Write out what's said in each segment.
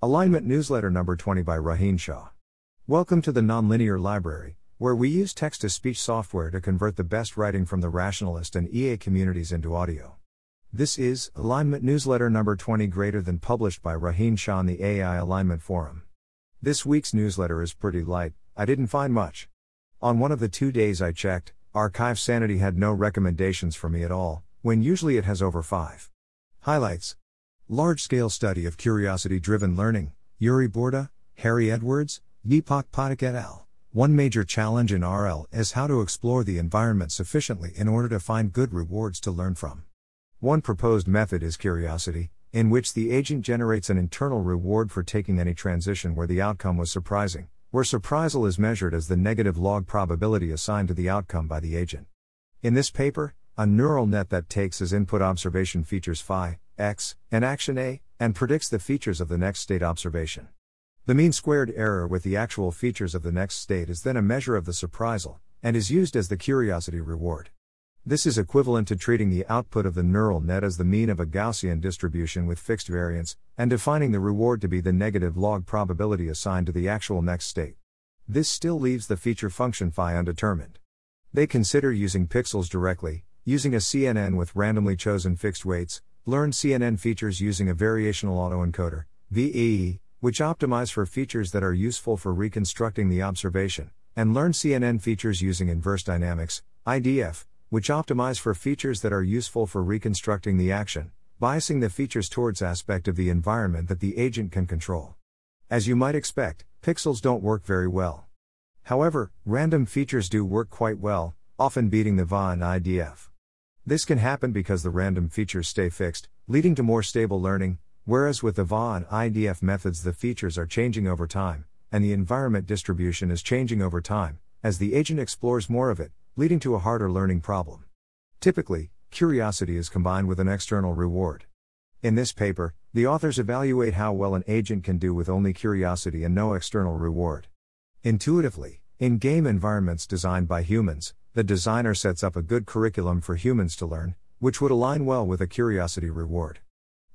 Alignment Newsletter Number 20 by Rohin Shah. Welcome to the Nonlinear Library, where we use text to speech software to convert the best writing from the rationalist and EA communities into audio. This is Alignment Newsletter Number 20 greater than published by Rohin Shah on the AI Alignment Forum. This week's newsletter is pretty light, I didn't find much. On one of the two days I checked, Arxiv Sanity had no recommendations for me at all, when usually it has over five. Highlights Large scale study of curiosity driven learning, Yuri Burda, Harri Edwards, Deepak Pathak et al. One major challenge in RL is how to explore the environment sufficiently in order to find good rewards to learn from. One proposed method is curiosity, in which the agent generates an internal reward for taking any transition where the outcome was surprising, where surprisal is measured as the negative log probability assigned to the outcome by the agent. In this paper, a neural net that takes as input observation features phi, x, and action a, and predicts the features of the next state observation. The mean squared error with the actual features of the next state is then a measure of the surprisal, and is used as the curiosity reward. This is equivalent to treating the output of the neural net as the mean of a Gaussian distribution with fixed variance, and defining the reward to be the negative log probability assigned to the actual next state. This still leaves the feature function phi undetermined. They consider using pixels directly, Using a CNN with randomly chosen fixed weights, learn CNN features using a variational autoencoder, VAE, which optimize for features that are useful for reconstructing the observation, and learn CNN features using inverse dynamics, IDF, which optimize for features that are useful for reconstructing the action, biasing the features towards aspect of the environment that the agent can control. As you might expect, pixels don't work very well. However, random features do work quite well, often beating the VA and IDF. This can happen because the random features stay fixed, leading to more stable learning, whereas with the VA and IDF methods the features are changing over time, and the environment distribution is changing over time, as the agent explores more of it, leading to a harder learning problem. Typically, curiosity is combined with an external reward. In this paper, the authors evaluate how well an agent can do with only curiosity and no external reward. Intuitively, in game environments designed by humans, the designer sets up a good curriculum for humans to learn, which would align well with a curiosity reward.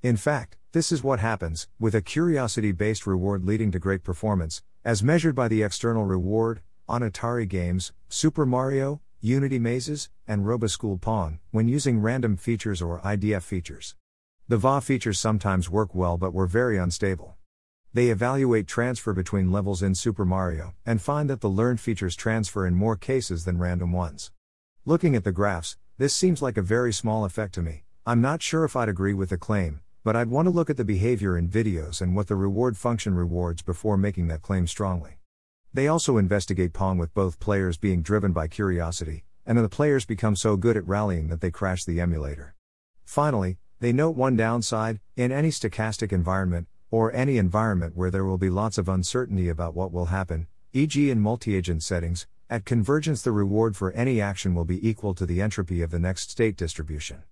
In fact, this is what happens, with a curiosity based reward leading to great performance, as measured by the external reward, on Atari games, Super Mario, Unity mazes, and RoboSchool Pong, when using random features or IDF features. The VA features sometimes work well but were very unstable. They evaluate transfer between levels in Super Mario, and find that the learned features transfer in more cases than random ones. Looking at the graphs, this seems like a very small effect to me. I'm not sure if I'd agree with the claim, but I'd want to look at the behavior in videos and what the reward function rewards before making that claim strongly. They also investigate Pong with both players being driven by curiosity, and the players become so good at rallying that they crash the emulator. Finally, they note one downside in any stochastic environment, or any environment where there will be lots of uncertainty about what will happen, e.g., in multi agent settings, at convergence the reward for any action will be equal to the entropy of the next state distribution.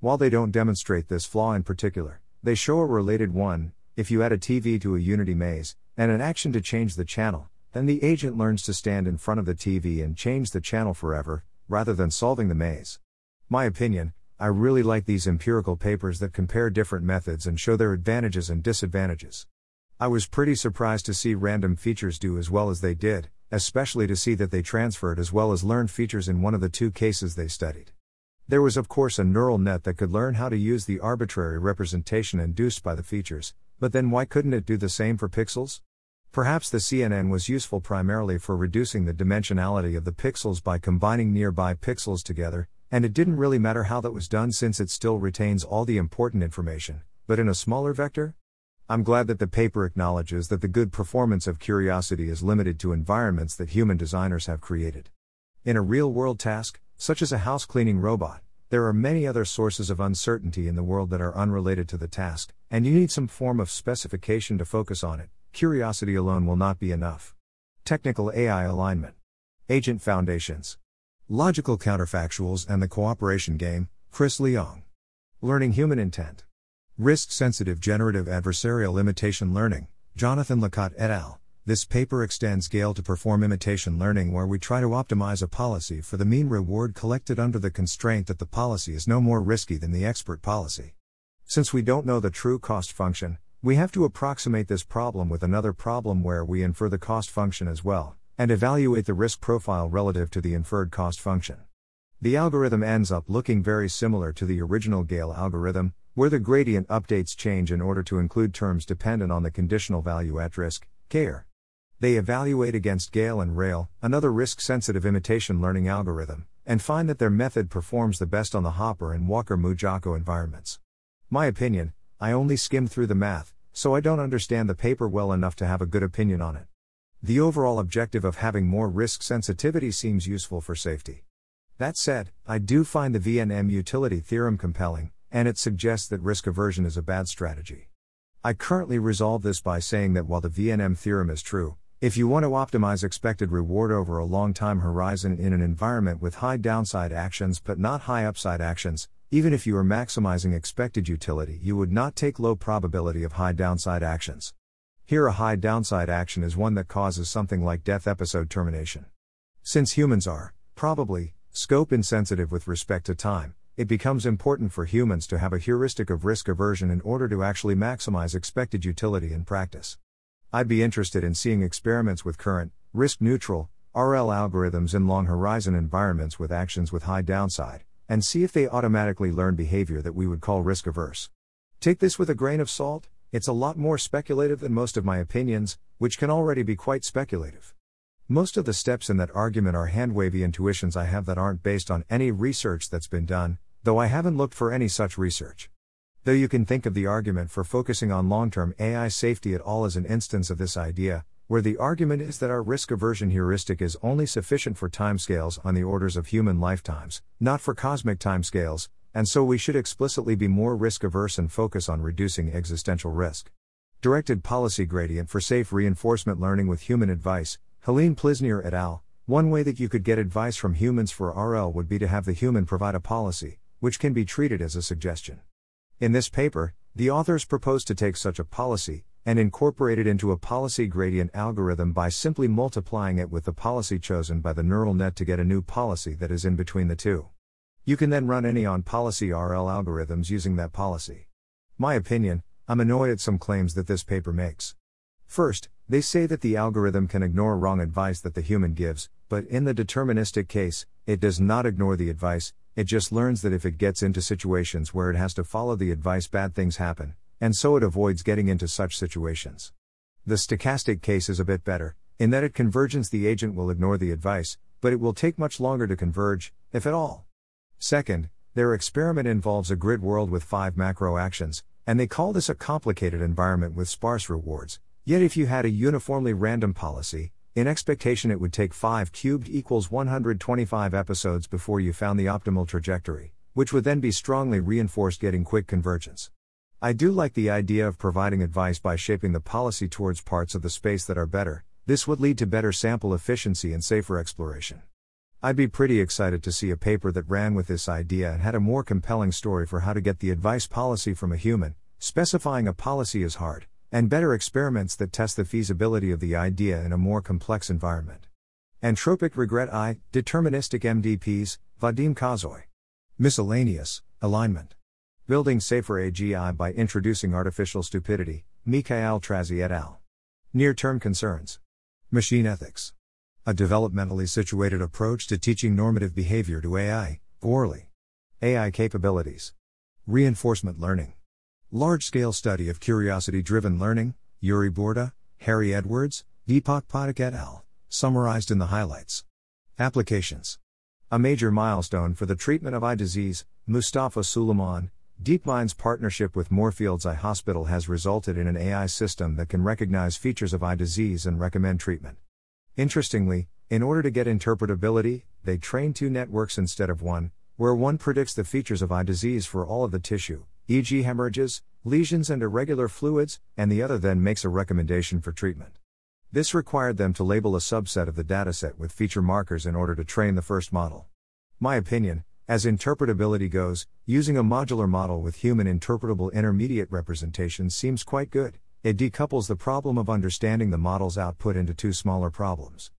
While they don't demonstrate this flaw in particular, they show a related one if you add a TV to a Unity maze, and an action to change the channel, then the agent learns to stand in front of the TV and change the channel forever, rather than solving the maze. My opinion, I really like these empirical papers that compare different methods and show their advantages and disadvantages. I was pretty surprised to see random features do as well as they did, especially to see that they transferred as well as learned features in one of the two cases they studied. There was, of course, a neural net that could learn how to use the arbitrary representation induced by the features, but then why couldn't it do the same for pixels? Perhaps the CNN was useful primarily for reducing the dimensionality of the pixels by combining nearby pixels together, and it didn't really matter how that was done since it still retains all the important information, but in a smaller vector? I'm glad that the paper acknowledges that the good performance of curiosity is limited to environments that human designers have created. In a real world task, such as a house cleaning robot, there are many other sources of uncertainty in the world that are unrelated to the task, and you need some form of specification to focus on it. Curiosity alone will not be enough. Technical AI alignment. Agent foundations. Logical Counterfactuals and the Cooperation Game, Chris Leong. Learning Human Intent. Risk Sensitive Generative Adversarial Imitation Learning, Jonathan Lacotte et al. This paper extends GAIL to perform imitation learning where we try to optimize a policy for the mean reward collected under the constraint that the policy is no more risky than the expert policy. Since we don't know the true cost function, We have to approximate this problem with another problem where we infer the cost function as well, and evaluate the risk profile relative to the inferred cost function. The algorithm ends up looking very similar to the original GAIL algorithm, where the gradient updates change in order to include terms dependent on the conditional value at risk, KR. They evaluate against GAIL and RAIL, another risk sensitive imitation learning algorithm, and find that their method performs the best on the Hopper and Walker MuJoCo environments. My opinion, I only skimmed through the math, so I don't understand the paper well enough to have a good opinion on it. The overall objective of having more risk sensitivity seems useful for safety. That said, I do find the VNM utility theorem compelling, and it suggests that risk aversion is a bad strategy. I currently resolve this by saying that while the VNM theorem is true, if you want to optimize expected reward over a long time horizon in an environment with high downside actions but not high upside actions, even if you are maximizing expected utility, you would not take low probability of high downside actions. Here, a high downside action is one that causes something like death episode termination. Since humans are, probably, scope insensitive with respect to time, it becomes important for humans to have a heuristic of risk aversion in order to actually maximize expected utility in practice. I'd be interested in seeing experiments with current, risk neutral, RL algorithms in long horizon environments with actions with high downside, and see if they automatically learn behavior that we would call risk averse. Take this with a grain of salt, it's a lot more speculative than most of my opinions, which can already be quite speculative. Most of the steps in that argument are hand wavy intuitions I have that aren't based on any research that's been done, though I haven't looked for any such research. Though you can think of the argument for focusing on long term AI safety at all as an instance of this idea, where the argument is that our risk aversion heuristic is only sufficient for timescales on the orders of human lifetimes, not for cosmic timescales, and so we should explicitly be more risk averse and focus on reducing existential risk. Directed Policy Gradient for Safe Reinforcement Learning with Human Advice, Helene Plisnier et al. One way that you could get advice from humans for RL would be to have the human provide a policy, which can be treated as a suggestion. In this paper, the authors propose to take such a policy, and incorporate it into a policy gradient algorithm by simply multiplying it with the policy chosen by the neural net to get a new policy that is in between the two. You can then run any on policy RL algorithms using that policy. My opinion, I'm annoyed at some claims that this paper makes. First, they say that the algorithm can ignore wrong advice that the human gives, but in the deterministic case, it does not ignore the advice, it just learns that if it gets into situations where it has to follow the advice, bad things happen, and so it avoids getting into such situations. The stochastic case is a bit better, in that at convergence the agent will ignore the advice, but it will take much longer to converge, if at all. Second, their experiment involves a grid world with five macro actions, and they call this a complicated environment with sparse rewards. Yet, if you had a uniformly random policy, in expectation it would take 5 cubed equals 125 episodes before you found the optimal trajectory, which would then be strongly reinforced getting quick convergence. I do like the idea of providing advice by shaping the policy towards parts of the space that are better, this would lead to better sample efficiency and safer exploration. I'd be pretty excited to see a paper that ran with this idea and had a more compelling story for how to get the advice policy from a human, specifying a policy is hard, and better experiments that test the feasibility of the idea in a more complex environment. Entropic regret I, deterministic MDPs, Vadim Kosoy. Miscellaneous, alignment. Building Safer AGI by Introducing Artificial Stupidity, Mikhail Trazzi et al. Near term concerns. Machine ethics. A developmentally situated approach to teaching normative behavior to AI, Worley. AI capabilities. Reinforcement learning. Large scale study of curiosity driven learning, Yuri Burda, Harri Edwards, Deepak Pathak et al., summarized in the highlights. Applications. A major milestone for the treatment of eye disease, Mustafa Suleyman, DeepMind's partnership with Moorfields Eye Hospital has resulted in an AI system that can recognize features of eye disease and recommend treatment. Interestingly, in order to get interpretability, they train two networks instead of one, where one predicts the features of eye disease for all of the tissue, e.g., hemorrhages, lesions, and irregular fluids, and the other then makes a recommendation for treatment. This required them to label a subset of the dataset with feature markers in order to train the first model. My opinion, as interpretability goes, using a modular model with human interpretable intermediate representations seems quite good. It decouples the problem of understanding the model's output into two smaller problems.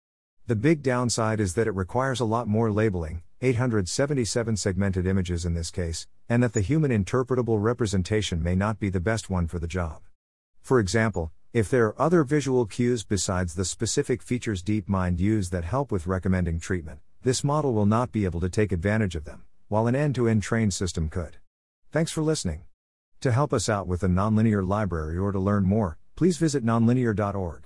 The big downside is that it requires a lot more labeling, 877 segmented images in this case, and that the human interpretable representation may not be the best one for the job. For example, if there are other visual cues besides the specific features DeepMind use that help with recommending treatment, this model will not be able to take advantage of them, while an end to end trained system could. Thanks for listening. To help us out with the Nonlinear Library or to learn more, please visit nonlinear.org.